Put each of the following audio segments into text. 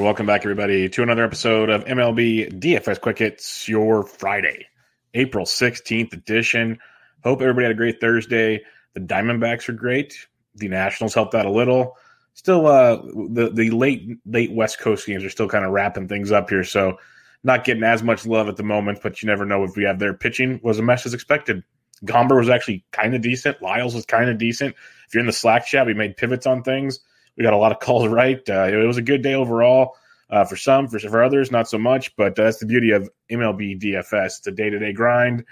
Welcome back, everybody, to another episode of MLB DFS Quick Hits, your Friday, April 16th edition. Hope everybody had a great Thursday. The Diamondbacks are great. The Nationals helped out a little. Still, uh, the, the late late West Coast games are still kind of wrapping things up here. So, not getting as much love at the moment, but you never know if we have their pitching was a mess as expected. Gomber was actually kind of decent. Lyles was kind of decent. If you're in the Slack chat, we made pivots on things we got a lot of calls right. Uh, it was a good day overall uh, for some, for, for others, not so much. But that's the beauty of MLB DFS. It's a day to day grind.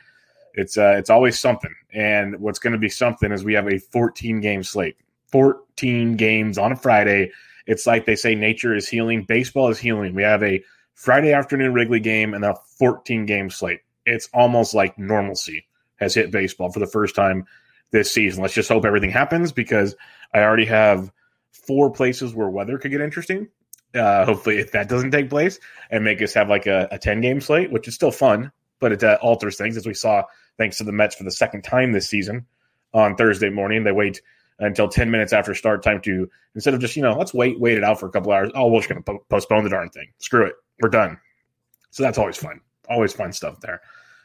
It's uh, it's always something. And what's going to be something is we have a 14 game slate, 14 games on a Friday. It's like they say, nature is healing, baseball is healing. We have a Friday afternoon Wrigley game and a 14 game slate. It's almost like normalcy has hit baseball for the first time this season. Let's just hope everything happens because I already have four places where weather could get interesting. Uh, hopefully, if that doesn't take place and make us have like a, a 10 game slate, which is still fun, but it uh, alters things as we saw thanks to the Mets for the second time this season on Thursday morning. They wait until 10 minutes after start time to, instead of just, you know, let's wait, wait it out for a couple hours. Oh, we're just going to po- postpone the darn thing. Screw it. We're done. So that's always fun. Always fun stuff there.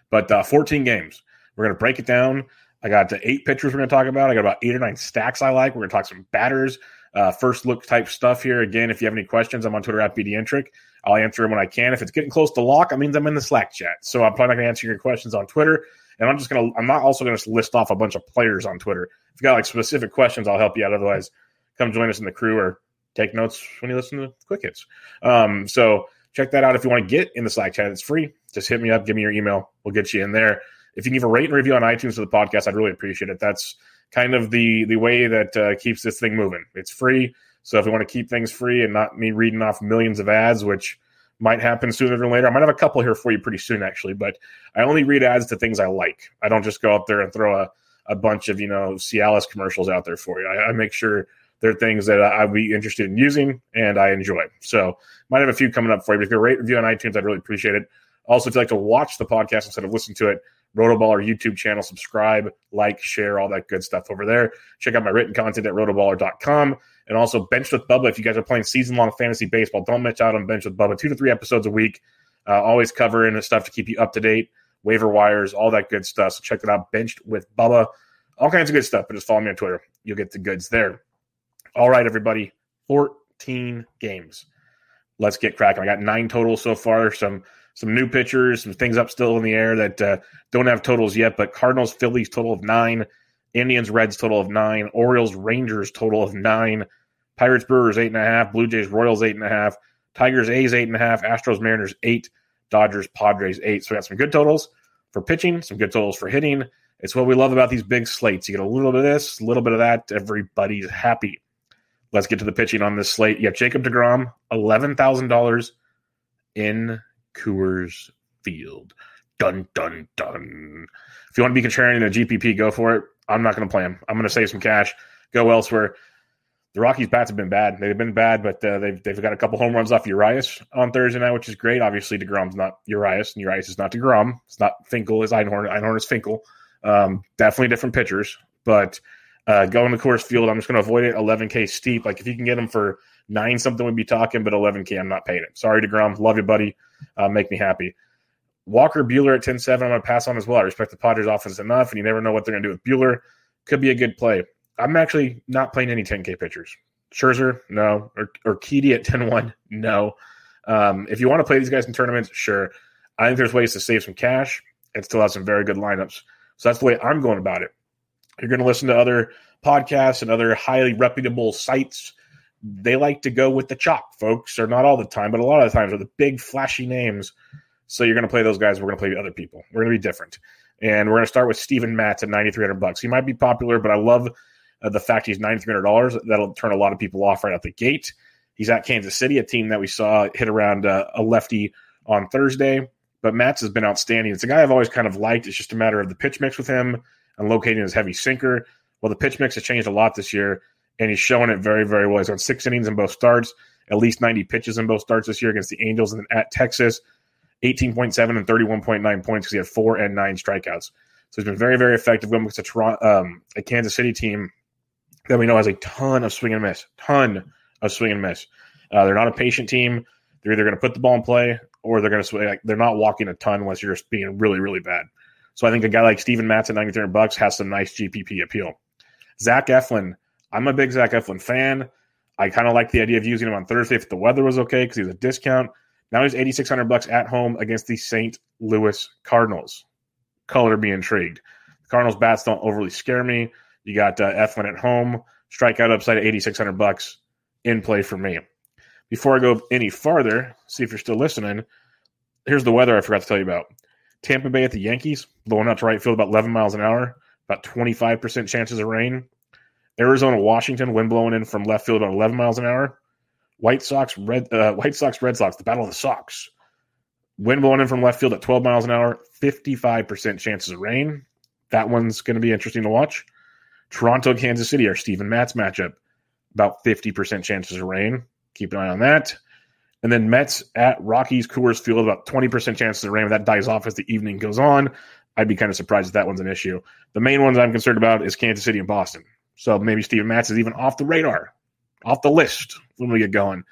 But uh, 14 games. We're going to break it down. I got eight pitchers we're going to talk about. I got about eight or nine stacks I like. We're going to talk some batters uh, first look type stuff here. Again, if you have any questions, I'm on Twitter at BDentric. I'll answer them when I can. If it's getting close to lock, it means I'm in the Slack chat. So I'm probably not going to answer your questions on Twitter. And I'm just going to, I'm not also going to list off a bunch of players on Twitter. If you got like specific questions, I'll help you out. Otherwise, come join us in the crew or take notes when you listen to quick hits. Um, so check that out. If you want to get in the Slack chat, it's free. Just hit me up, give me your email. We'll get you in there. If you can give a rate and review on iTunes for the podcast, I'd really appreciate it. That's kind of the the way that uh, keeps this thing moving. It's free. So if we want to keep things free and not me reading off millions of ads, which might happen sooner than later, I might have a couple here for you pretty soon, actually. But I only read ads to things I like. I don't just go out there and throw a, a bunch of you know Cialis commercials out there for you. I, I make sure they're things that I'd be interested in using and I enjoy. So might have a few coming up for you. But if you rate review on iTunes, I'd really appreciate it. Also, if you'd like to watch the podcast instead of listen to it, Rotoballer YouTube channel, subscribe, like, share, all that good stuff over there. Check out my written content at rotoballer.com. And also Bench with Bubba. If you guys are playing season long fantasy baseball, don't miss out on Bench with Bubba. Two to three episodes a week. Uh, always covering stuff to keep you up to date, waiver wires, all that good stuff. So check it out. Benched with Bubba. All kinds of good stuff. But just follow me on Twitter. You'll get the goods there. All right, everybody. 14 games. Let's get cracking. I got nine total so far. Some some new pitchers, some things up still in the air that uh, don't have totals yet. But Cardinals, Phillies total of nine, Indians, Reds total of nine, Orioles, Rangers total of nine, Pirates, Brewers eight and a half, Blue Jays, Royals eight and a half, Tigers, A's eight and a half, Astros, Mariners eight, Dodgers, Padres eight. So we got some good totals for pitching, some good totals for hitting. It's what we love about these big slates. You get a little bit of this, a little bit of that. Everybody's happy. Let's get to the pitching on this slate. You have Jacob DeGrom, eleven thousand dollars in Coors Field. Dun dun dun. If you want to be contrarian in a GPP, go for it. I'm not going to play him. I'm going to save some cash, go elsewhere. the Rockies bats have been bad. They've been bad, but uh, they've they've got a couple home runs off Urias on Thursday night, which is great. Obviously, Degrom's not Urias, and Urias is not Degrom. It's not Finkel. Is Einhorn. Einhorn is Finkel. Um, definitely different pitchers, but uh, going to Coors Field, I'm just going to avoid it. 11k steep. Like if you can get them for nine something, we'd be talking. But 11k, I'm not paying it. Sorry, Degrom. Love you, buddy. Uh, make me happy. Walker Buehler at 10-7, I'm going to pass on as well. I respect the Padres offense enough, and you never know what they're going to do with Buehler. Could be a good play. I'm actually not playing any 10K pitchers. Scherzer, no. Or, or Keedy at 10 1, no. Um, if you want to play these guys in tournaments, sure. I think there's ways to save some cash and still have some very good lineups. So that's the way I'm going about it. You're going to listen to other podcasts and other highly reputable sites. They like to go with the chalk, folks, or not all the time, but a lot of the times are the big flashy names. So you're going to play those guys. We're going to play other people. We're going to be different. And we're going to start with Steven Matz at 9,300 bucks. He might be popular, but I love uh, the fact he's $9,300. That'll turn a lot of people off right out the gate. He's at Kansas City, a team that we saw hit around uh, a lefty on Thursday. But Matz has been outstanding. It's a guy I've always kind of liked. It's just a matter of the pitch mix with him and locating his heavy sinker. Well, the pitch mix has changed a lot this year, and he's showing it very, very well. He's on six innings in both starts, at least 90 pitches in both starts this year against the Angels and then at Texas, 18.7 and 31.9 points because he had four and nine strikeouts. So he's been very, very effective going against a, Toronto, um, a Kansas City team that we know has a ton of swing and miss, ton of swing and miss. Uh, they're not a patient team. They're either going to put the ball in play or they're going to swing. Like, they're not walking a ton unless you're just being really, really bad. So I think a guy like Steven Matz at 93 bucks has some nice GPP appeal. Zach Eflin, I'm a big Zach Eflin fan. I kind of like the idea of using him on Thursday if the weather was okay because he's a discount. Now he's 8600 bucks at home against the St. Louis Cardinals. Color be intrigued. The Cardinals bats don't overly scare me. You got uh, Eflin at home, strikeout upside at 8600 bucks in play for me. Before I go any farther, see if you're still listening. Here's the weather I forgot to tell you about. Tampa Bay at the Yankees, blowing out to right field about 11 miles an hour, about 25% chances of rain. Arizona, Washington, wind blowing in from left field about 11 miles an hour. White Sox, Red uh, White Sox, Red Sox, the battle of the Sox. Wind blowing in from left field at 12 miles an hour, 55% chances of rain. That one's going to be interesting to watch. Toronto, Kansas City, our Steven Matz matchup, about 50% chances of rain. Keep an eye on that. And then Mets at Rockies, Coors Field, about 20% chances of rain. That dies off as the evening goes on. I'd be kind of surprised if that one's an issue. The main ones I'm concerned about is Kansas City and Boston. So maybe Steven Matz is even off the radar, off the list when we get going.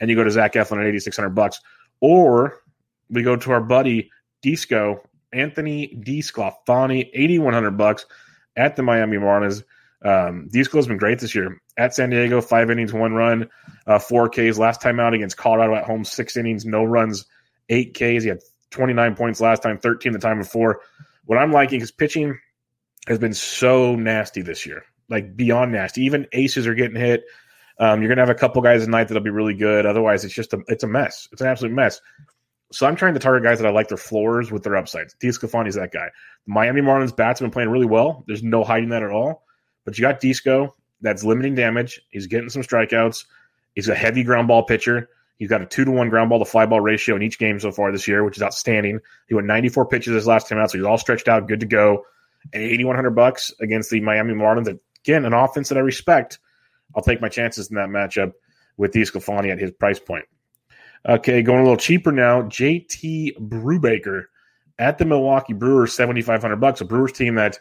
And you go to Zach Eflin at 8,600 bucks. Or we go to our buddy Disco, Anthony DeSclafani, 8,100 bucks at the Miami Marlins. Um, Disco has been great this year at San Diego, five innings, one run, uh, four Ks. Last time out against Colorado at home, six innings, no runs, eight Ks. He had 29 points last time, 13 the time before. What I'm liking is pitching has been so nasty this year, like beyond nasty. Even aces are getting hit. Um, you're gonna have a couple guys tonight that'll be really good. Otherwise, it's just a it's a mess. It's an absolute mess. So I'm trying to target guys that I like their floors with their upsides. DeSclafani's that guy. The Miami Marlins bats have been playing really well. There's no hiding that at all. But you got Disco that's limiting damage. He's getting some strikeouts. He's a heavy ground ball pitcher. He's got a two to one ground ball to fly ball ratio in each game so far this year, which is outstanding. He went 94 pitches his last time out, so he's all stretched out, good to go. And 8100 bucks against the Miami Marlins. Again, an offense that I respect. I'll take my chances in that matchup with DeSclafani at his price point. Okay, going a little cheaper now. JT Brubaker at the Milwaukee Brewers, 7500 bucks. A Brewers team that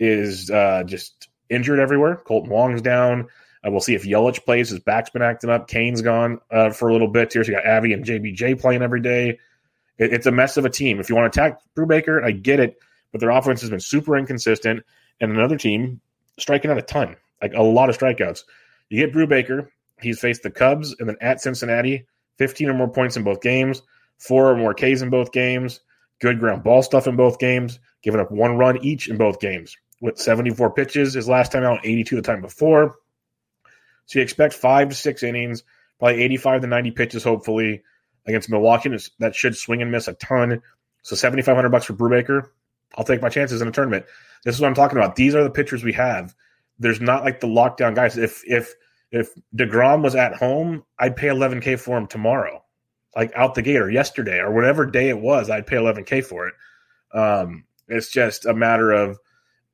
is uh, just injured everywhere. Kolten Wong's down. Uh, we'll see if Yelich plays. His back's been acting up. Cain's gone uh, for a little bit here. So you got Avi and JBJ playing every day. It, it's a mess of a team. If you want to attack Brubaker, I get it, but their offense has been super inconsistent. And another team striking out a ton, like a lot of strikeouts. You get Brubaker. He's faced the Cubs and then at Cincinnati, 15 or more points in both games, four or more Ks in both games, good ground ball stuff in both games, giving up one run each in both games with 74 pitches his last time out, 82 the time before. So you expect five to six innings, probably 85 to 90 pitches, hopefully, against Milwaukee. That should swing and miss a ton. So 7,500 bucks for Brubaker. I'll take my chances in a tournament. This is what I'm talking about. These are the pitchers we have. There's not like the lockdown guys. If if if Degrom was at home, I'd pay 11k for him tomorrow, like out the gate or yesterday or whatever day it was. I'd pay 11k for it. Um, it's just a matter of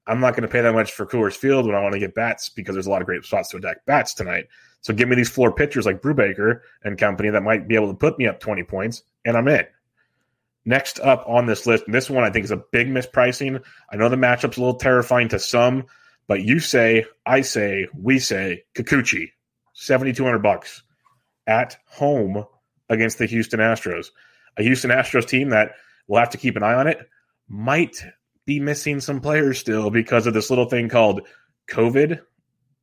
I'm not going to pay that much for Coors Field when I want to get bats because there's a lot of great spots to attack bats tonight. So give me these floor pitchers like Brubaker and company that might be able to put me up 20 points, and I'm in. Next up on this list, and this one I think is a big mispricing. I know the matchup's a little terrifying to some, but you say, I say, we say, Kikuchi, 7,200 bucks at home against the Houston Astros. A Houston Astros team that we'll have to keep an eye on it, might be missing some players still because of this little thing called COVID.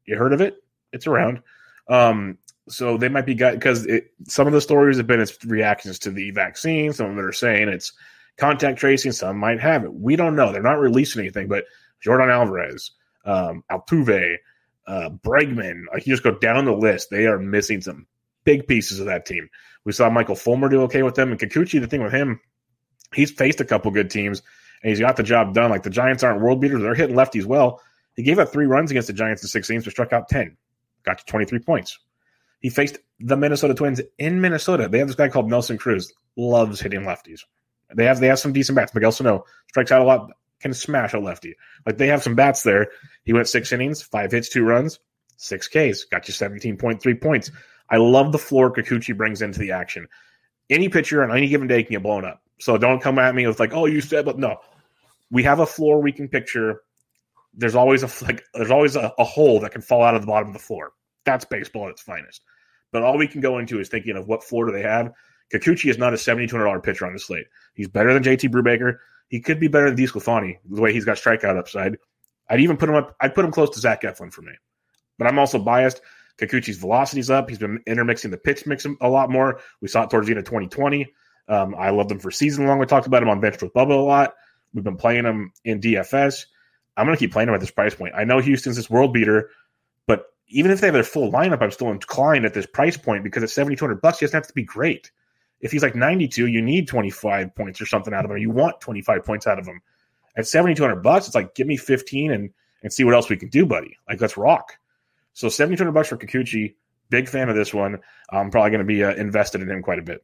You heard of it? It's around. Um, so they might be got because some of the stories have been its reactions to the vaccine. Some of them are saying it's contact tracing. Some might have it. We don't know. They're not releasing anything. But Yordan Alvarez, um, Altuve, uh, Bregman, like you just go down the list. They are missing some big pieces of that team. We saw Michael Fulmer do okay with them, and Kikuchi. The thing with him, he's faced a couple good teams and he's got the job done. Like the Giants aren't world beaters; they're hitting lefties well. He gave up three runs against the Giants in six games, but struck out ten, got to twenty three points. He faced the Minnesota Twins in Minnesota. They have this guy called Nelson Cruz, loves hitting lefties. They have they have some decent bats. Miguel Sano strikes out a lot, can smash a lefty. Like they have some bats there. He went six innings, five hits, two runs, six Ks, got you seventeen point three points. I love the floor Kikuchi brings into the action. Any pitcher on any given day can get blown up. So don't come at me with like, oh, you said, but no, we have a floor we can picture. There's always a like, there's always a, a hole that can fall out of the bottom of the floor. That's baseball at its finest. But all we can go into is thinking of what floor do they have. Kikuchi is not a $7,200 pitcher on the slate. He's better than JT Brubaker. He could be better than DeSclafani, the way he's got strikeout upside. I'd even put him up. I'd put him close to Zach Eflin for me. But I'm also biased. Kikuchi's velocity's up. He's been intermixing the pitch mix a lot more. We saw it towards the end of 2020. Um, I love them for season long. We talked about him on Bench with Bubba a lot. We've been playing him in DFS. I'm going to keep playing him at this price point. I know Houston's this world beater, but even if they have their full lineup, I'm still inclined at this price point because at 7,200 bucks, he doesn't have to be great. If he's like 92, you need 25 points or something out of him. You want 25 points out of him. At 7,200 bucks, it's like give me 15 and and see what else we can do, buddy. Like let's rock. So 7,200 bucks for Kikuchi. Big fan of this one. I'm probably going to be uh, invested in him quite a bit.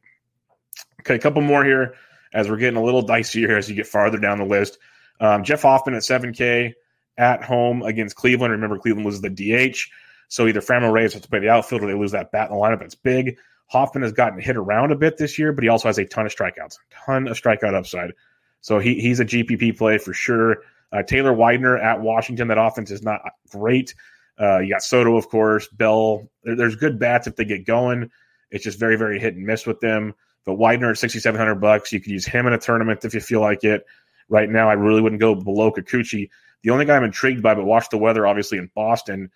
Okay, a couple more here as we're getting a little dicier as you get farther down the list. Um, Jeff Hoffman at 7K at home against Cleveland. Remember, Cleveland was the DH. So either Franmil Reyes has to play the outfield or they lose that bat in the lineup. It's big. Hoffman has gotten hit around a bit this year, but he also has a ton of strikeouts, A ton of strikeout upside. So he, he's a GPP play for sure. Uh, Taylor Widener at Washington. That offense is not great. Uh, you got Soto, of course, Bell. There, there's good bats if they get going. It's just very, very hit and miss with them. But Widener at 6,700 bucks, you could use him in a tournament if you feel like it. Right now, I really wouldn't go below Kikuchi. The only guy I'm intrigued by, but watch the weather, obviously in Boston.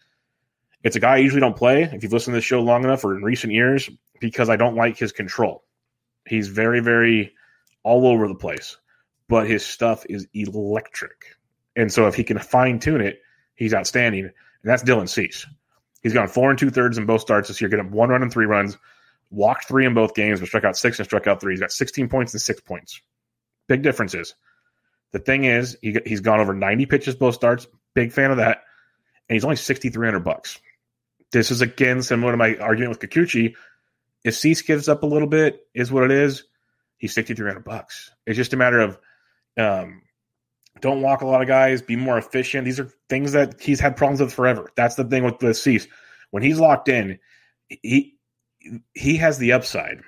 It's a guy I usually don't play if you've listened to the show long enough or in recent years because I don't like his control. He's very, very all over the place, but his stuff is electric. And so if he can fine tune it, he's outstanding. And that's Dylan Cease. He's gone four and two thirds in both starts this year, getting one run and three runs walked three in both games, but struck out six and struck out three. He's got 16 points and six points. Big differences. The thing is, he, he's gone over 90 pitches both starts. Big fan of that. And he's only 6,300 bucks. This is again similar to my argument with Kikuchi. If Cease gives up a little bit, is what it is. He's 6,300 bucks. It's just a matter of um, don't walk a lot of guys, be more efficient. These are things that he's had problems with forever. That's the thing with the Cease. When he's locked in, he he has the upside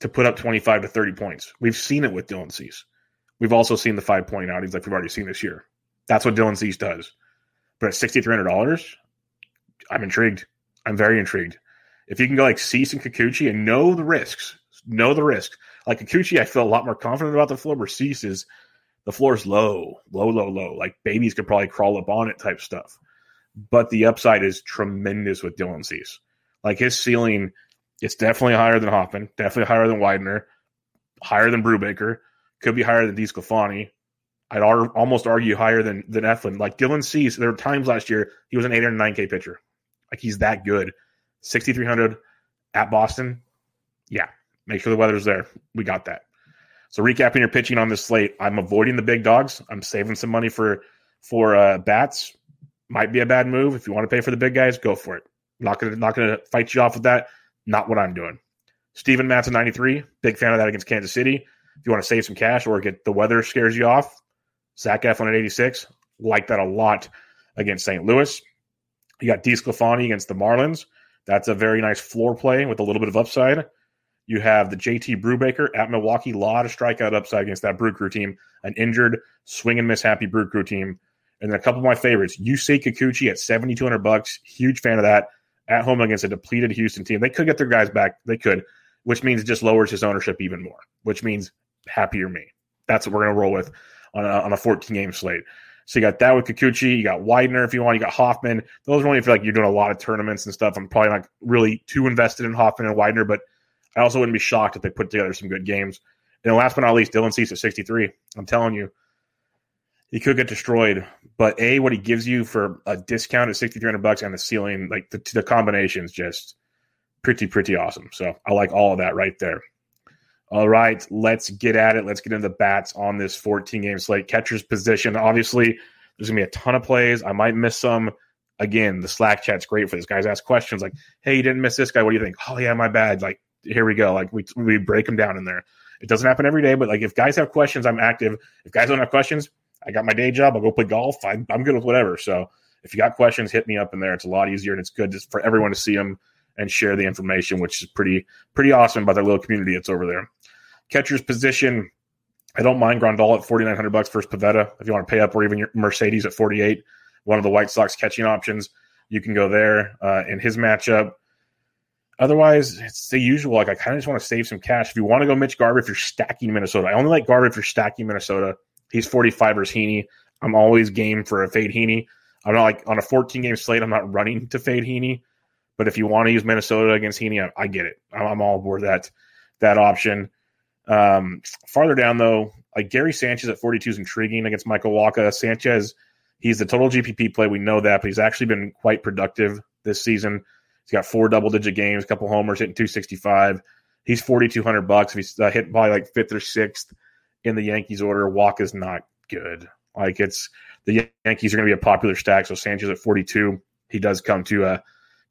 to put up 25 to 30 points. We've seen it with Dylan Cease. We've also seen the five point outings like we've already seen this year. That's what Dylan Cease does. But at $6,300, I'm intrigued. I'm very intrigued. If you can go like Cease and Kikuchi and know the risks, know the risk. Like Kikuchi, I feel a lot more confident about the floor, where Cease is the floor is low, low, low, low. Like babies could probably crawl up on it type stuff. But the upside is tremendous with Dylan Cease. Like his ceiling it's definitely higher than Hoffman, definitely higher than Widener, higher than Brubaker, could be higher than DeSclafani. I'd ar- almost argue higher than than Eflin. Like Dylan Cease, there were times last year he was an 8 or 9K pitcher. Like he's that good. 6,300 at Boston. Yeah, make sure the weather's there. We got that. So recapping your pitching on this slate, I'm avoiding the big dogs. I'm saving some money for for uh, bats. Might be a bad move if you want to pay for the big guys. Go for it. Not gonna not gonna fight you off with that. Not what I'm doing. Steven Matz 93, big fan of that against Kansas City. If you want to save some cash or get the weather scares you off, Zach Eflin at 86, Like that a lot against St. Louis. You got DeSclafani against the Marlins. That's a very nice floor play with a little bit of upside. You have the JT Brubaker at Milwaukee. A lot of strikeout upside against that Brew Crew team. An injured, swing and miss happy Brew Crew team. And then a couple of my favorites. Yusei Kikuchi at 7200 bucks. Huge fan of that. At home against a depleted Houston team. They could get their guys back. They could, which means it just lowers his ownership even more, which means happier me. That's what we're going to roll with on a, on a 14 game slate. So you got that with Kikuchi. You got Widener if you want. You got Hoffman. Those are only if like you're doing a lot of tournaments and stuff. I'm probably not really too invested in Hoffman and Widener, but I also wouldn't be shocked if they put together some good games. And last but not least, Dylan Cease at 63. I'm telling you, he could get destroyed. But a what he gives you for a discount at 6,300 bucks and the ceiling, like the, the combination is just pretty pretty awesome. So I like all of that right there. All right, let's get at it. Let's get into the bats on this 14 game slate. Catcher's position. Obviously, there's gonna be a ton of plays. I might miss some. Again, the Slack chat's great for this. Guys ask questions like, "Hey, you didn't miss this guy. What do you think?" Oh yeah, my bad. Like here we go. Like we we break them down in there. It doesn't happen every day, but like if guys have questions, I'm active. If guys don't have questions, I got my day job. I'll go play golf. I, I'm good with whatever. So if you got questions, hit me up in there. It's a lot easier and it's good just for everyone to see them and share the information, which is pretty pretty awesome by their little community that's over there. Catcher's position, I don't mind Grandal at forty nine hundred bucks versus Pivetta. If you want to pay up, or even Yermin Mercedes at forty eight, one of the White Sox catching options, you can go there uh, in his matchup. Otherwise, it's the usual. Like I kind of just want to save some cash. If you want to go Mitch Garver, if you're stacking Minnesota, I only like Garver if you're stacking Minnesota. He's 45 versus Heaney. I'm always game for a fade Heaney. I'm not like on a 14 game slate. I'm not running to fade Heaney. But if you want to use Minnesota against Heaney, I, I get it. I'm, I'm, all aboard that that option. Um, farther down though, like Gary Sanchez at 42 is intriguing against Michael Wacha. Sanchez, he's the total GPP play. We know that, but he's actually been quite productive this season. He's got four double digit games, a couple homers, hitting 265. He's 4,200 bucks. If he's uh, hit by like fifth or sixth in the Yankees order, Wacha's not good. Like it's the Yankees are going to be a popular stack. So Sanchez at 42, he does come to uh,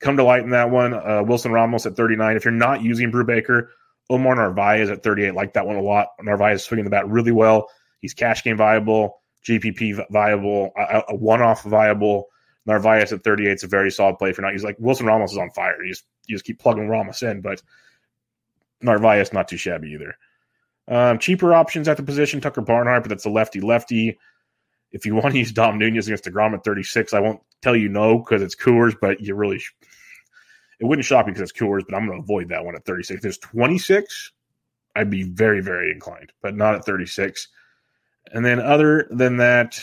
come to light in that one. Uh, Wilson Ramos at 39. If you're not using Brubaker, Omar Narvaez at 38. Like that one a lot. Narvaez swinging the bat really well. He's cash game viable, GPP viable, a, a one off viable. Narvaez at 38 is a very solid play for not. He's like Wilson Ramos is on fire. You just you just keep plugging Ramos in, but Narvaez not too shabby either. Um, cheaper options at the position, Tucker Barnhart, but that's a lefty lefty. If you want to use Dom Nunez against DeGrom at 36, I won't tell you no because it's Coors, but you really sh- it wouldn't shock me because it's Coors, but I'm going to avoid that one at 36. If there's 26, I'd be very, very inclined, but not at 36. And then other than that,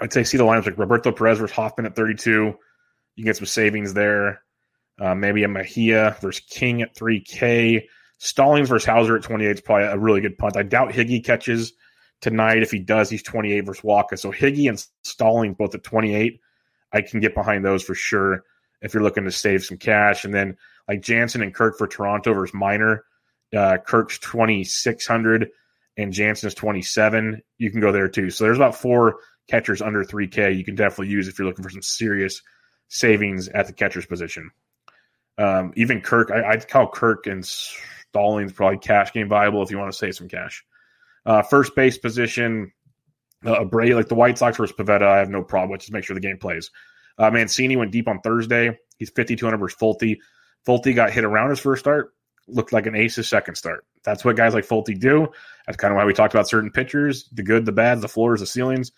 I'd say see the lineups like Roberto Perez versus Hoffman at 32. You get some savings there. Uh, maybe a Mejia versus King at 3K. Stallings versus Houser at 28 is probably a really good punt. I doubt Higgy catches tonight. If he does, he's 28 versus Walker. So Higgy and Stallings both at 28. I can get behind those for sure if you're looking to save some cash. And then like Jansen and Kirk for Toronto versus Minor. Uh, Kirk's 2,600 and Jansen's 27. You can go there too. So there's about four catchers under 3K you can definitely use if you're looking for some serious savings at the catcher's position. Um, even Kirk, I, would call Kirk and Stallings probably cash game viable if you want to save some cash. Uh, first base position, uh, Bray, like the White Sox versus Pivetta, I have no problem with. Just make sure the game plays. Uh, Mancini went deep on Thursday. He's 5,200 versus Folty. Folty got hit around his first start, looked like an ace his second start. That's what guys like Folty do. That's kind of why we talked about certain pitchers the good, the bad, the floors, the ceilings.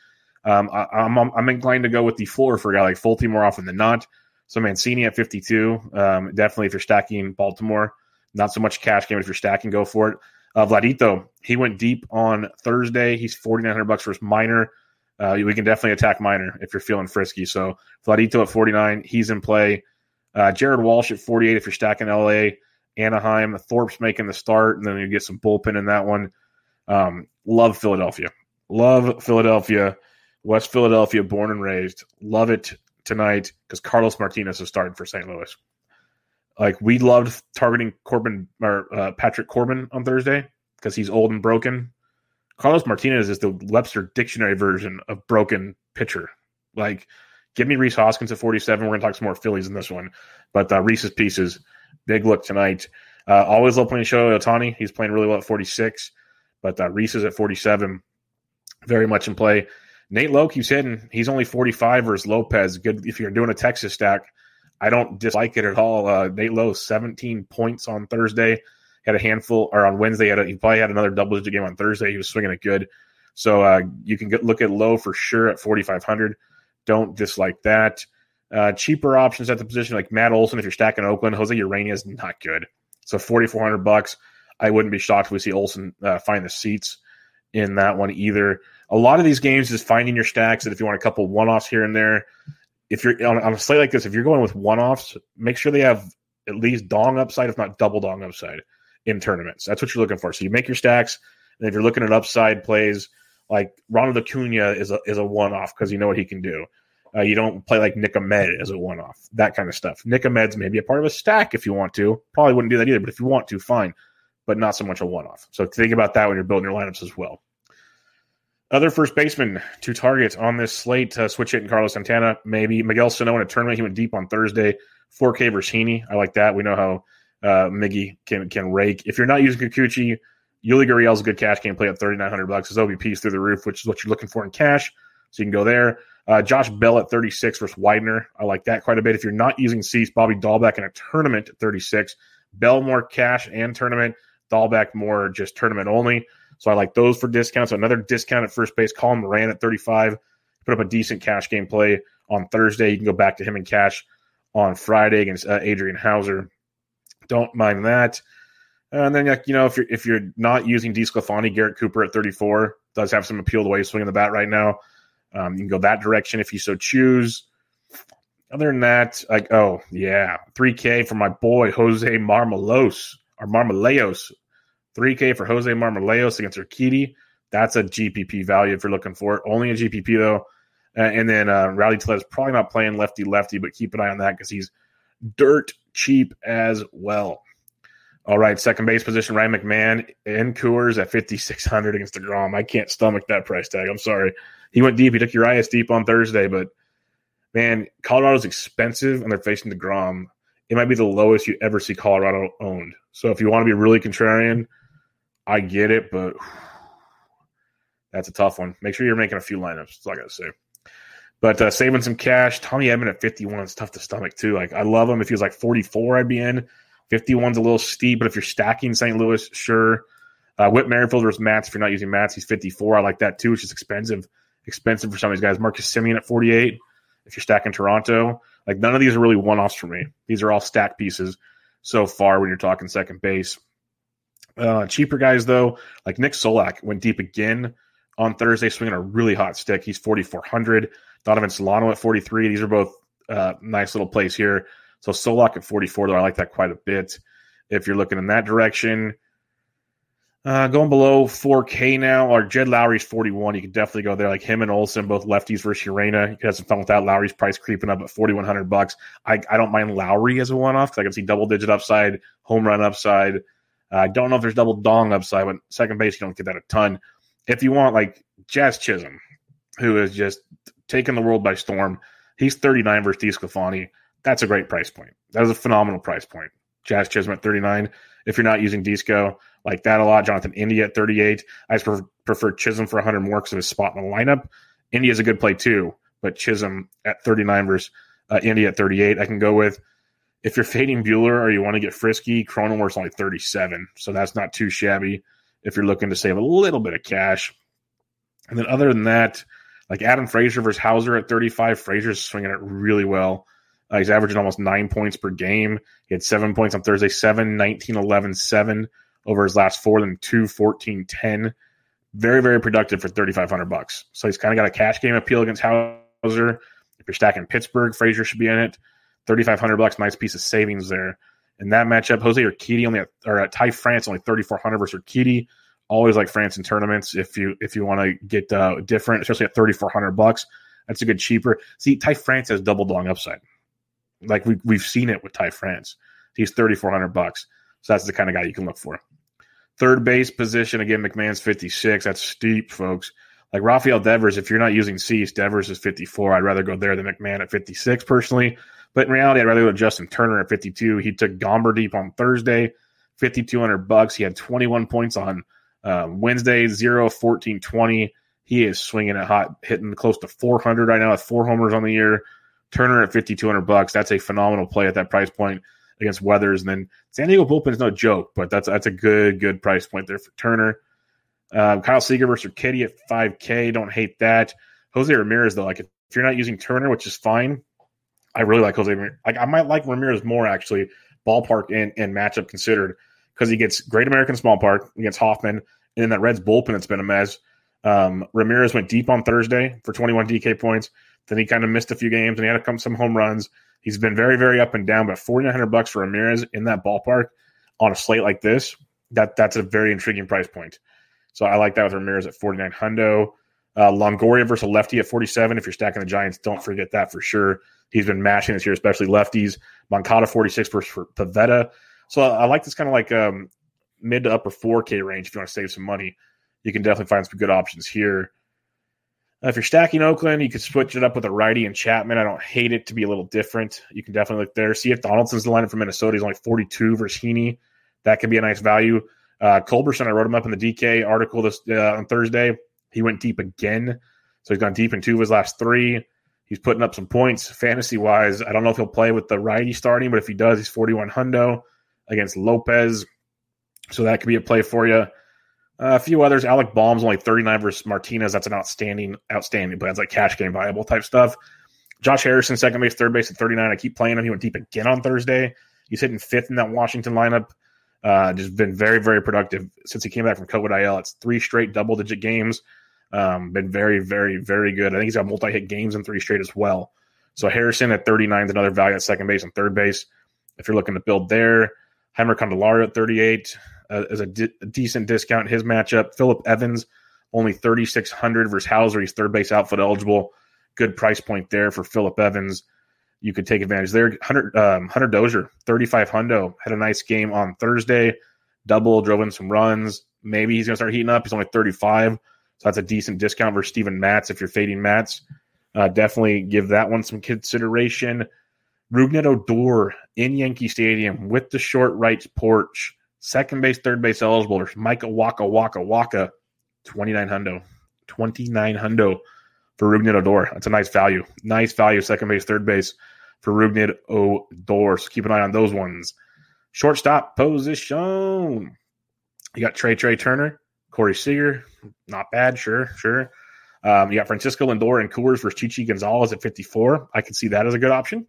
Um, I, am I'm, I'm inclined to go with the floor for a guy like Folty more often than not. So Mancini at 52, um, definitely if you're stacking Baltimore, not so much cash game. If you're stacking, go for it. Uh, Vladito, he went deep on Thursday. He's 4,900 bucks for his minor. Uh, we can definitely attack minor if you're feeling frisky. So Vladito at 49, he's in play. Uh, Jared Walsh at 48 if you're stacking LA. Anaheim, Thorpe's making the start, and then you get some bullpen in that one. Um, love Philadelphia. Love Philadelphia. West Philadelphia, born and raised. Love it tonight because Carlos Martinez is starting for St. Louis. Like we loved targeting Corbin or uh, Patrick Corbin on Thursday because he's old and broken. Carlos Martinez is the Webster dictionary version of broken pitcher. Like, give me Rhys Hoskins at 47. We're going to talk some more Phillies in this one. But uh, Rhys's pieces, big look tonight. Uh, always love playing Shohei Ohtani. He's playing really well at 46. But uh, Rhys is at 47. Very much in play. Nate Lowe keeps hitting. He's only 45 versus Lopez. Good if you're doing a Texas stack. I don't dislike it at all. Uh, Nate Lowe, 17 points on Thursday. Had a handful, or on Wednesday, had a, he probably had another double digit game on Thursday. He was swinging it good. So uh, you can get, look at Lowe for sure at 4,500. Don't dislike that. Uh, cheaper options at the position like Matt Olson if you're stacking Oakland. Jose Urena is not good. So 4,400 bucks. I wouldn't be shocked if we see Olson uh, find the seats in that one either. A lot of these games is finding your stacks, and if you want a couple one offs here and there, if you're on, on a slate like this, if you're going with one offs, make sure they have at least dong upside, if not double dong upside in tournaments. That's what you're looking for. So you make your stacks, and if you're looking at upside plays, like Ronald Acuna is a is a one off because you know what he can do. Uh, you don't play like Nick Ahmed as a one off, that kind of stuff. Nick Ahmed's maybe a part of a stack if you want to. Probably wouldn't do that either, but if you want to, fine, but not so much a one off. So think about that when you're building your lineups as well. Other first baseman to target on this slate, uh, switch hitting Carlos Santana, maybe Miguel Sano in a tournament. He went deep on Thursday. 4K versus Heaney. I like that. We know how uh, Miggy can can rake. If you're not using Kikuchi, Yuli Gurriel's a good cash game play at 3,900 bucks. His OBP is through the roof, which is what you're looking for in cash. So you can go there. Uh, Josh Bell at 36 versus Widener. I like that quite a bit. If you're not using Cease, Bobby Dalbec in a tournament at 36. Bell more cash and tournament. Dalbec more just tournament only. So I like those for discounts. Another discount at first base. Colin Moran at 35. Put up a decent cash game play on Thursday. You can go back to him in cash on Friday against uh, Adrian Houser. Don't mind that. And then, like you know, if you're if you're not using DeSclafani, Garrett Cooper at 34 does have some appeal the way he's swinging the bat right now. Um, you can go that direction if you so choose. Other than that, like oh yeah, 3K for my boy Jose Marmelos or Marmolejos. 3K for Jose Marmolejos against Urquidy. That's a GPP value if you're looking for it. Only a GPP though. Uh, and then uh, Rowdy Tellez probably not playing lefty lefty, but keep an eye on that because he's dirt cheap as well. All right, second base position, Ryan McMahon and Coors at 5,600 against DeGrom. I can't stomach that price tag. I'm sorry. He went deep. He took your Urias deep on Thursday, but man, Colorado's expensive and they're facing DeGrom. It might be the lowest you ever see Colorado owned. So if you want to be really contrarian, I get it, but that's a tough one. Make sure you're making a few lineups. That's all I got to say. But uh, saving some cash, Tommy Edman at 51 is tough to stomach too. Like I love him. If he was like 44, I'd be in. 51's a little steep, but if you're stacking St. Louis, sure. Uh, Whit Merrifield versus Matz. If you're not using Matz, he's 54. I like that too. It's just expensive, expensive for some of these guys. Marcus Semien at 48. If you're stacking Toronto, like none of these are really one offs for me. These are all stack pieces so far when you're talking second base. Uh, cheaper guys though, like Nick Solak went deep again on Thursday, swinging a really hot stick. He's 4,400. Donovan Solano at 43. These are both uh, nice little plays here. So Solak at 44, though, I like that quite a bit. If you're looking in that direction, uh, going below 4K now, or Jed Lowrie's 41. You can definitely go there. Like him and Olson, both lefties versus Urena. You can have some fun with that. Lowrie's price creeping up at 4,100 bucks. I, I don't mind Lowry as a one off because I can see double digit upside, home run upside. Uh, I don't know if there's double dong upside, but second base, you don't get that a ton. If you want like Jazz Chisholm, who is just taking the world by storm. He's 39 versus DeSclafani. That's a great price point. That is a phenomenal price point. Jazz Chisholm at 39. If you're not using Disco, like that a lot. Jonathan India at 38. I prefer, prefer Chisholm for 100 more because of his spot in the lineup. India's a good play too, but Chisholm at 39 versus uh, India at 38. I can go with if you're fading Buehler or you want to get frisky, Cronenworth's only 37. So that's not too shabby if you're looking to save a little bit of cash. And then other than that, like Adam Frazier versus Houser at 35. Frazier's swinging it really well. Uh, he's averaging almost nine points per game. He had seven points on Thursday, 7, 19, 11, 7 over his last four, then 2, 14, 10. Very, very productive for 3500 bucks. So he's kind of got a cash game appeal against Houser. If you're stacking Pittsburgh, Frazier should be in it. 3500 bucks, nice piece of savings there. In that matchup, Jose or Urquidy only at, or at Ty France only 3400 versus Urquidy always like France in tournaments if you if you want to get uh, different, especially at thirty four hundred bucks. That's a good cheaper. See, Ty France has double dong upside. Like we we've seen it with Ty France. He's thirty four hundred bucks. So that's the kind of guy you can look for. Third base position again. McMahon's fifty six. That's steep, folks. Like Rafael Devers, if you're not using Cease, Devers is 54. I'd rather go there than McMahon at 56 personally. But in reality, I'd rather go to Justin Turner at 52. He took Gomber deep on Thursday, 5,200 bucks. He had 21 points on uh, Wednesday, 0, 14, 20. He is swinging it hot, hitting close to 400 right now with four homers on the year. Turner at 5200 bucks. That's a phenomenal play at that price point against Weathers. And then San Diego bullpen is no joke, but that's that's a good good price point there for Turner. Um, Kyle Seager versus Kitty at 5K. Don't hate that. Jose Ramirez though, like if, if you're not using Turner, which is fine, I really like Jose. Like I might like Ramirez more actually, ballpark and, and matchup considered, because he gets Great American Small Park against Hoffman, and then that Reds bullpen that's been a mess. Um, Ramirez went deep on Thursday for 21 DK points. Then he kind of missed a few games and he had to come some home runs. He's been very, very up and down, but 4,900 bucks for Ramirez in that ballpark on a slate like this, that that's a very intriguing price point. So I like that with Ramirez at 49 hundo. Uh, Longoria versus lefty at 47. If you're stacking the Giants, don't forget that for sure. He's been mashing this year, especially lefties. Moncada 46 versus Pivetta. So I like this kind of like um, mid to upper 4K range if you want to save some money. You can definitely find some good options here. Uh, if you're stacking Oakland, you could switch it up with a righty and Chapman. I don't hate it to be a little different. You can definitely look there. See if Donaldson's the lineup for Minnesota. He's only 42 versus Heaney. That could be a nice value. Uh, Culberson, I wrote him up in the DK article this uh, on Thursday. He went deep again. So he's gone deep in two of his last three. He's putting up some points fantasy wise. I don't know if he'll play with the righty starting, but if he does, he's 41 hundo against Lopez. So that could be a play for you. Uh, a few others. Alec Bohm's only 39 versus Martinez. That's an outstanding, outstanding, but it's like cash game viable type stuff. Josh Harrison, second base, third base at 39. I keep playing him. He went deep again on Thursday. He's hitting fifth in that Washington lineup. Uh, just been very, very productive since he came back from COVID IL. It's three straight double digit games. Um, been very, very, very good. I think he's got multi hit games in three straight as well. So Harrison at 39 is another value at second base and third base. If you're looking to build there, Jeimer Candelario at 38 uh, is a, decent discount his matchup. Philip Evans, only 3,600 versus Houser. He's third base outfield eligible. Good price point there for Philip Evans. You could take advantage there. Hunter, um, Hunter Dozier, 35 hundo, had a nice game on Thursday. Double, drove in some runs. Maybe he's going to start heating up. He's only 35. So that's a decent discount versus Steven Matz if you're fading Matz. Uh, definitely give that one some consideration. Rougned Odor in Yankee Stadium with the short right porch, second base, third base eligible. Micah Waka Waka Waka, 29 hundo. 29 hundo for Rougned Odor. That's a nice value. Nice value, second base, third base for Rougned Odor. So keep an eye on those ones. Shortstop position. You got Trey Trey Turner, Corey Seager, not bad, sure, sure. Um, you got Francisco Lindor and Coors versus Chichi Gonzalez at 54. I can see that as a good option.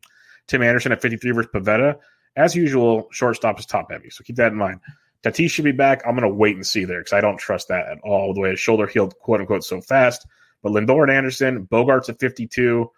Tim Anderson at 53 versus Pivetta. As usual, shortstop is top heavy, so keep that in mind. Tatis should be back. I'm going to wait and see there because I don't trust that at all. The way his shoulder healed, quote unquote, so fast. But Lindor and Anderson, Bogaerts at 52.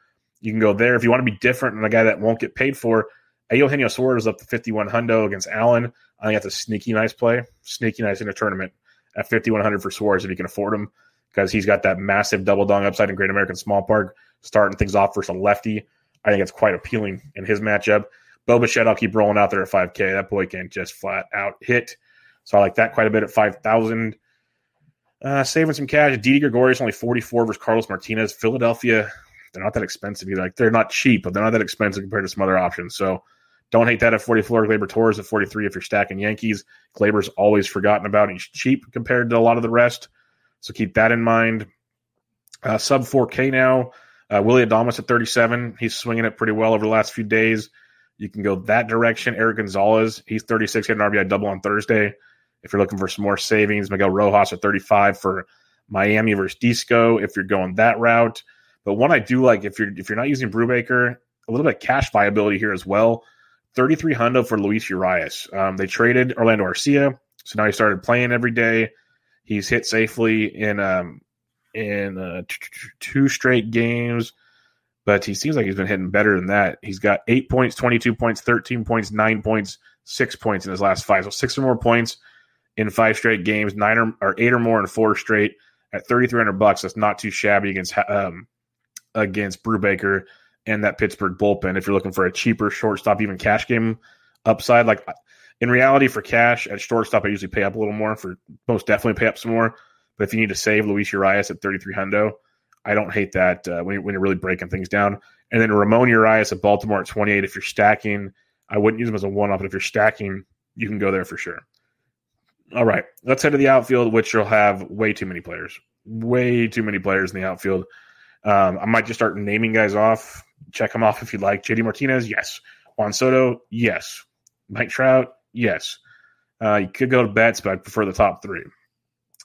You can go there if you want to be different and a guy that won't get paid for. Eugenio Suarez up to 51 hundo against Allen. I think that's a sneaky nice play. Sneaky nice in a tournament at 5100 for Suarez if you can afford him because he's got that massive double dong upside in Great American Small Park, starting things off versus a lefty. I think it's quite appealing in his matchup. Bo Bichette, I'll keep rolling out there at 5K. That boy can just flat out hit. So I like that quite a bit at 5,000. Uh, saving some cash. Didi Gregorius only 44 versus Carlos Martinez. Philadelphia, they're not that expensive either. Like they're not cheap, but they're not that expensive compared to some other options. So don't hate that at 44. Gleyber Torres at 43 if you're stacking Yankees. Gleyber's always forgotten about. He's cheap compared to a lot of the rest. So keep that in mind. Uh, sub 4K now. Uh, Willy Adames at 37. He's swinging it pretty well over the last few days. You can go that direction. Erik Gonzalez, he's 36, had an RBI double on Thursday. If you're looking for some more savings, Miguel Rojas at 35 for Miami versus Disco. If you're going that route, but one I do like if you're if you're not using Brubaker, a little bit of cash viability here as well. 33 hundo for Luis Urias. Um, they traded Orlando Arcia, so now he started playing every day. He's hit safely in um, in uh, two straight games, but he seems like he's been hitting better than that. He's got eight points, 22 points, 13 points, nine points, six points in his last five. So six or more points in five straight games, nine or, or eight or more in four straight at 3,300 bucks. That's not too shabby against um, against Brubaker and that Pittsburgh bullpen. If you're looking for a cheaper shortstop, even cash game upside, like in reality for cash at shortstop, I usually pay up a little more. For most definitely pay up some more. But if you need to save Luis Urias at 33 hundo, I don't hate that uh, when, when you're really breaking things down. And then Ramon Urias at Baltimore at 28. If you're stacking, I wouldn't use him as a one up, but if you're stacking, you can go there for sure. All right, let's head to the outfield, which will have way too many players. Way too many players in the outfield. Um, I might just start naming guys off. Check them off if you'd like. JD Martinez, yes. Juan Soto, yes. Mike Trout, yes. Uh, you could go to Betts, but I prefer the top three.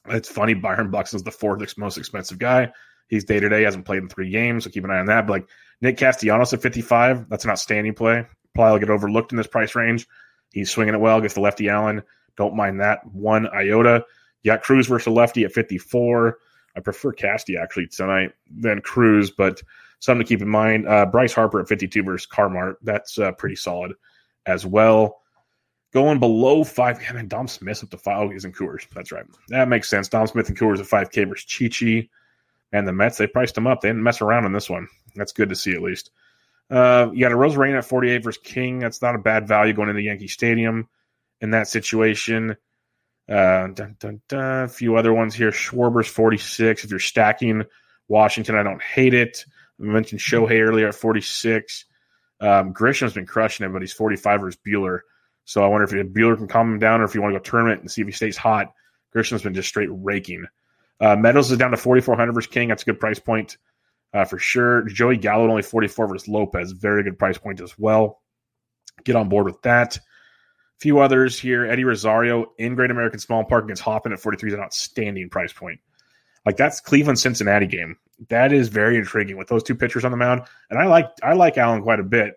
It's funny. Byron Buxton's the fourth most expensive guy. He's day to day, hasn't played in three games, so keep an eye on that. But like Nick Castellanos at 55, that's an outstanding play. Probably will get overlooked in this price range. He's swinging it well, gets the lefty Allen. Don't mind that one iota. You got Cruz versus lefty at 54. I prefer Casty actually tonight than Cruz, but something to keep in mind. Uh, Bryce Harper at 52 versus Carmart. That's uh, pretty solid as well. Going below five, man, Dom Smith up to five. Oh, he's in Coors. That's right. That makes sense. Dom Smith and Coors at 5K versus Chichi. And the Mets, they priced him up. They didn't mess around on this one. That's good to see at least. Uh, you got a Arozarena at 48 versus King. That's not a bad value going into Yankee Stadium in that situation. Uh, dun, dun, dun. A few other ones here. Schwarber's 46. If you're stacking Washington, I don't hate it. I mentioned Shohei earlier at 46. Um, Grisham's been crushing it, but he's 45 versus Buehler. So I wonder if Buehler can calm him down or if you want to go tournament and see if he stays hot. Grisham's been just straight raking. Uh, Meadows is down to 4,400 versus King. That's a good price point uh, for sure. Joey Gallo only 44 versus Lopez. Very good price point as well. Get on board with that. A few others here. Eddie Rosario in Great American Small Park against Hoffman at 43 is an outstanding price point. Like that's Cleveland Cincinnati game. That is very intriguing with those two pitchers on the mound. And I like I like Allen quite a bit,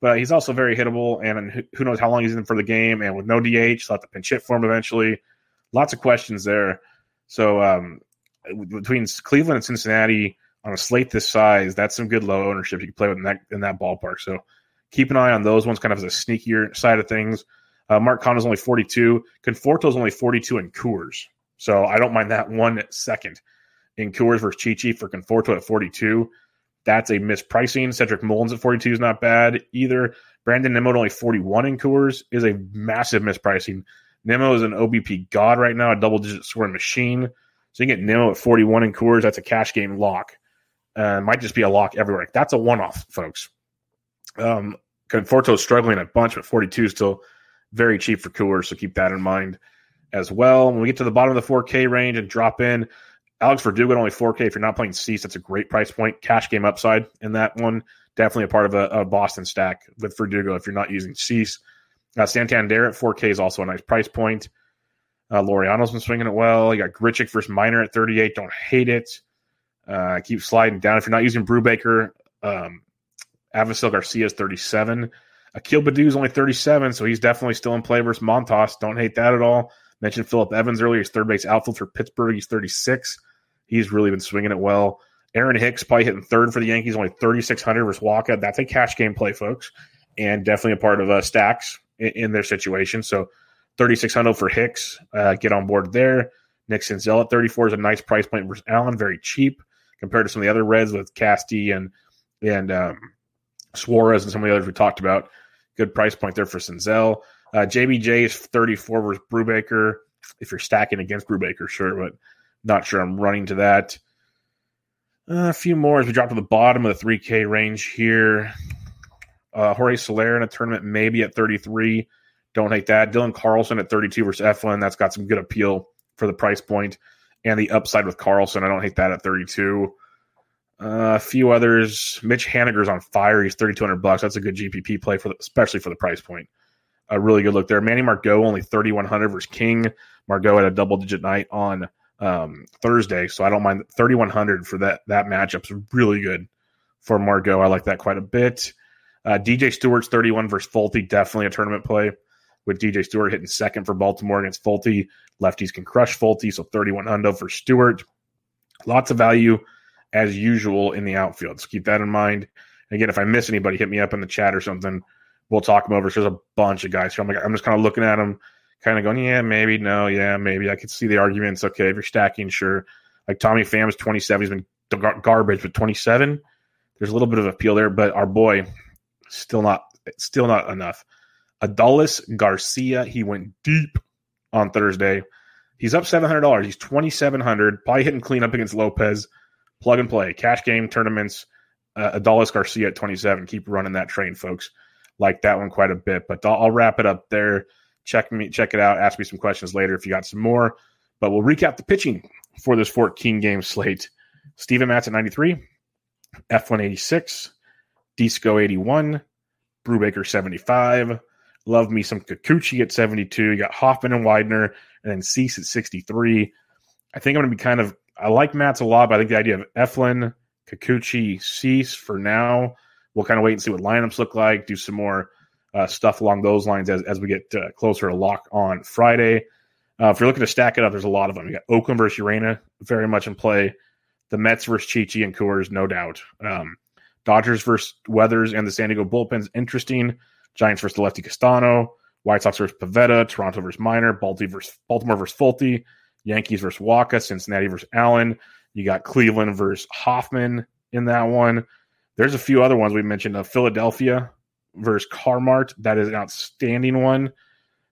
but he's also very hittable. And who knows how long he's in for the game. And with no DH, so have to pinch hit for him eventually. Lots of questions there. So um, between Cleveland and Cincinnati on a slate this size, that's some good low ownership you can play with in that in that ballpark. So keep an eye on those ones, kind of as a sneakier side of things. Uh, Mark Canha's only 42. Conforto's only 42 in Coors. So I don't mind that one second. In Coors versus Chichi for Conforto at 42. That's a mispricing. Cedric Mullins at 42 is not bad either. Brandon Nimmo at only 41 in Coors is a massive mispricing. Nimmo is an OBP god right now, a double digit scoring machine. So you get Nimmo at 41 in Coors. That's a cash game lock. Uh, might just be a lock everywhere. That's a one off, folks. Um, Conforto's struggling a bunch, but 42 is still very cheap for Coors. So keep that in mind as well. When we get to the bottom of the 4K range and drop in, Alex Verdugo at only 4K. If you're not playing Cease, that's a great price point. Cash game upside in that one. Definitely a part of a, a Boston stack with Verdugo if you're not using Cease. Uh, Santander at 4K is also a nice price point. Uh, Laureano's been swinging it well. You got Grichuk versus Minor at 38. Don't hate it. Uh, keep sliding down. If you're not using Brubaker, um, Avisail Garcia is 37. Akil Baddoo is only 37, so he's definitely still in play versus Montas. Don't hate that at all. Mentioned Philip Evans earlier. He's third base outfield for Pittsburgh. He's 36. He's really been swinging it well. Aaron Hicks probably hitting third for the Yankees, only 3,600 versus Wacha. That's a cash game play, folks, and definitely a part of uh, stacks in, in, their situation. So 3,600 for Hicks. Uh, get on board there. Nick Senzel at 34 is a nice price point versus Allen, very cheap compared to some of the other Reds with Casty and and um, Suarez and some of the others we talked about. Good price point there for Senzel. Uh, JBJ is 34 versus Brubaker. If you're stacking against Brubaker, sure, but not sure I'm running to that. Uh, a few more as we drop to the bottom of the 3K range here. Uh, Jorge Soler in a tournament, maybe at 33. Don't hate that. Dylan Carlson at 32 versus Eflin. That's got some good appeal for the price point and the upside with Carlson. I don't hate that at 32. Uh, a few others. Mitch Haniger's on fire. He's 3,200 bucks. That's a good GPP play for the, especially for the price point. A really good look there. Manny Margot only 3,100 versus King. Margot had a double digit night on um, Thursday, so I don't mind 3,100 for that. That matchup's really good for Margot. I like that quite a bit. Uh, DJ Stewart's 31 versus Folty, definitely a tournament play with DJ Stewart hitting second for Baltimore against Folty. Lefties can crush Folty, so 31 hundo for Stewart. Lots of value as usual in the outfield. So keep that in mind. Again, if I miss anybody, hit me up in the chat or something. We'll talk them over. So there's a bunch of guys here. I'm, like, I'm just kind of looking at them, kind of going, yeah, maybe, no, yeah, maybe. I could see the arguments. Okay, if you're stacking, sure. Like Tommy Pham's 27. He's been gar- garbage, but 27, there's a little bit of appeal there. But our boy, still not, still not enough. Adolis Garcia, he went deep on Thursday. He's up seven hundred dollars. He's twenty seven hundred. Probably hitting clean up against Lopez. Plug and play, cash game tournaments. Uh, Garcia at twenty seven. Keep running that train, folks. Like that one quite a bit. But I'll, I'll wrap it up there. Check me, check it out. Ask me some questions later if you got some more. But we'll recap the pitching for this 14 game slate. Steven Matz at 93, Eflin 86, Disco 81, Brubaker 75. Love me some Kikuchi at 72. You got Hoffman and Widener, and then Cease at 63. I think I'm going to be kind of, I like Matz a lot, but I think the idea of Eflin, Kikuchi, Cease for now, we'll kind of wait and see what lineups look like, do some more uh, stuff along those lines as, as we get uh, closer to lock on Friday. Uh, if you're looking to stack it up, there's a lot of them. You got Oakland versus Urena very much in play. The Mets versus Chichi and Coors, no doubt. Um, Dodgers versus Weathers and the San Diego bullpens, interesting. Giants versus the lefty Castano. White Sox versus Pivetta. Toronto versus Minor. Baltimore versus, Baltimore versus Folty. Yankees versus Wacha. Cincinnati versus Allen. You got Cleveland versus Hoffman in that one. There's a few other ones we mentioned. Uh, Philadelphia versus Carmart. That is an outstanding one.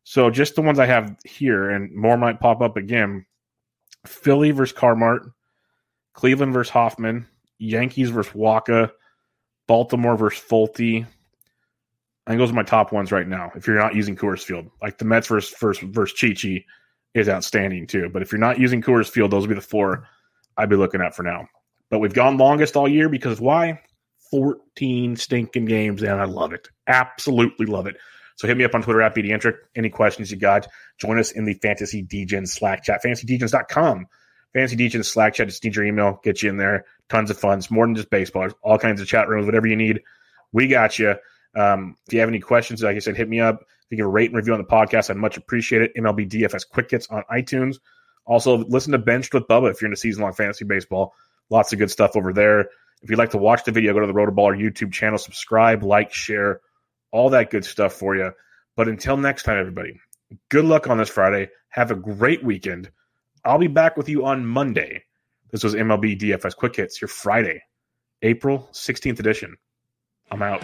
So just the ones I have here, and more might pop up again. Philly versus Carmart, Cleveland versus Hoffman, Yankees versus Wacha, Baltimore versus Folty. I think those are my top ones right now. If you're not using Coors Field, like the Mets versus versus, versus Chichi is outstanding too. But if you're not using Coors Field, those would be the four I'd be looking at for now. But we've gone longest all year because why? 14 stinking games, and I love it. Absolutely love it. So hit me up on Twitter at BDentric. Any questions you got, join us in the Fantasy Degen Slack chat, fantasydegens.com. Fantasy Degen Slack chat, just need your email, get you in there. Tons of fun. More than just baseball. All kinds of chat rooms, whatever you need. We got you. Um, if you have any questions, like I said, hit me up. If you give a rate and review on the podcast, I'd much appreciate it. MLB DFS Quick Hits on iTunes. Also, listen to Benched with Bubba if you're into season long fantasy baseball. Lots of good stuff over there. If you'd like to watch the video, go to the Rotoballer YouTube channel, subscribe, like, share, all that good stuff for you. But until next time, everybody, good luck on this Friday. Have a great weekend. I'll be back with you on Monday. This was MLB DFS Quick Hits, your Friday, April 16th edition. I'm out.